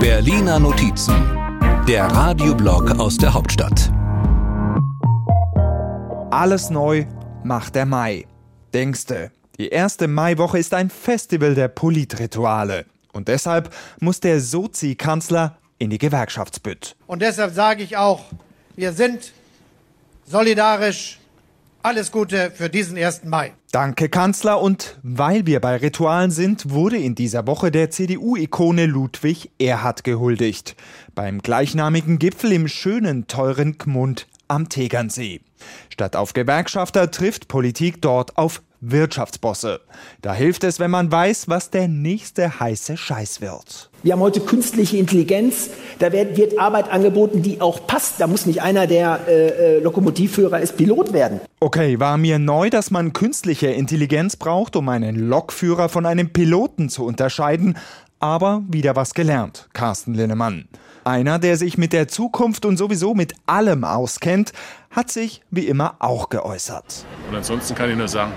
Berliner Notizen, der Radioblog aus der Hauptstadt. Alles neu macht der Mai. Denkste, die erste Maiwoche ist ein Festival der Politrituale. Und deshalb muss der Sozi-Kanzler in die Gewerkschaftsbütt. Und deshalb sage ich auch, wir sind solidarisch. Alles Gute für diesen 1. Mai. Danke, Kanzler. Und weil wir bei Ritualen sind, wurde in dieser Woche der CDU-Ikone Ludwig Erhard gehuldigt. Beim gleichnamigen Gipfel im schönen, teuren Gmund am Tegernsee. Statt auf Gewerkschafter trifft Politik dort auf Wirtschaftsbosse. Da hilft es, wenn man weiß, was der nächste heiße Scheiß wird. Wir haben heute künstliche Intelligenz. Da wird, wird Arbeit angeboten, die auch passt. Da muss nicht einer, der äh, äh, Lokomotivführer ist, Pilot werden. Okay, war mir neu, dass man künstliche Intelligenz braucht, um einen Lokführer von einem Piloten zu unterscheiden. Aber wieder was gelernt, Carsten Linnemann. Einer, der sich mit der Zukunft und sowieso mit allem auskennt, hat sich wie immer auch geäußert. Und ansonsten kann ich nur sagen,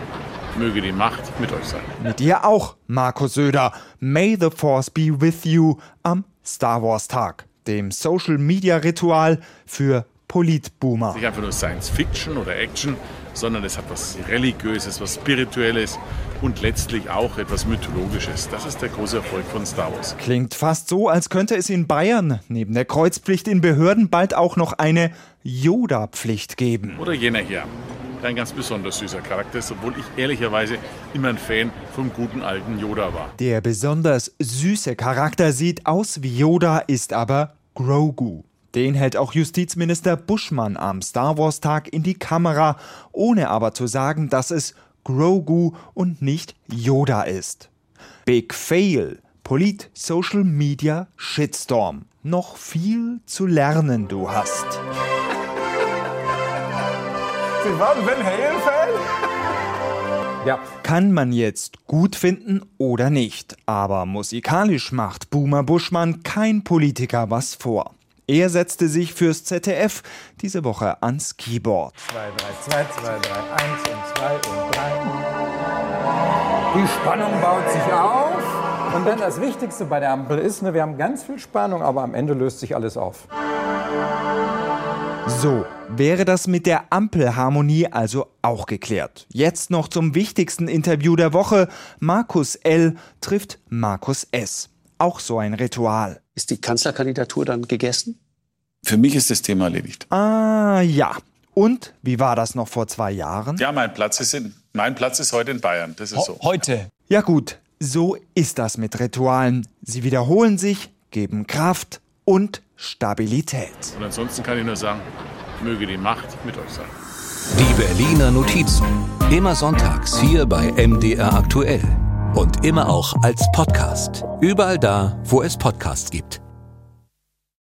möge die Macht mit euch sein. Mit dir auch, Markus Söder. May the Force be with you am Star Wars Tag, dem Social Media Ritual für Politboomer. Nicht einfach nur Science Fiction oder Action, sondern es hat was Religiöses, was Spirituelles und letztlich auch etwas Mythologisches. Das ist der große Erfolg von Star Wars. Klingt fast so, als könnte es in Bayern neben der Kreuzpflicht in Behörden bald auch noch eine Yoda-Pflicht geben. Oder jener hier. Ein ganz besonders süßer Charakter obwohl ich ehrlicherweise immer ein Fan vom guten alten Yoda war. Der besonders süße Charakter sieht aus wie Yoda, ist aber Grogu. Den hält auch Justizminister Buschmann am Star Wars Tag in die Kamera, ohne aber zu sagen, dass es Grogu und nicht Yoda ist. Big Fail. Polit Social Media Shitstorm. Noch viel zu lernen du hast. Sie waren Van Halen-Fan? Ja. Kann man jetzt gut finden oder nicht. Aber musikalisch macht Boomer Buschmann kein Politiker was vor. Er setzte sich fürs ZDF diese Woche ans Keyboard. 2, 3, 2, 2, 3, 1 und 2 und 3. Die Spannung baut sich auf. Und dann das Wichtigste bei der Ampel ist, ne, wir haben ganz viel Spannung, aber am Ende löst sich alles auf. So, wäre das mit der Ampelharmonie also auch geklärt. Jetzt noch zum wichtigsten Interview der Woche. Markus L. trifft Markus S. Auch so ein Ritual. Ist die Kanzlerkandidatur dann gegessen? Für mich ist das Thema erledigt. Ah, ja. Und wie war das noch vor zwei Jahren? Ja, mein Platz ist, in, mein Platz ist heute in Bayern. Das ist so. Heute. Ja gut, so ist das mit Ritualen. Sie wiederholen sich, geben Kraft und Stabilität. Und ansonsten kann ich nur sagen, möge die Macht mit euch sein. Die Berliner Notizen. Immer sonntags hier bei MDR aktuell. Und immer auch als Podcast. Überall da, wo es Podcasts gibt.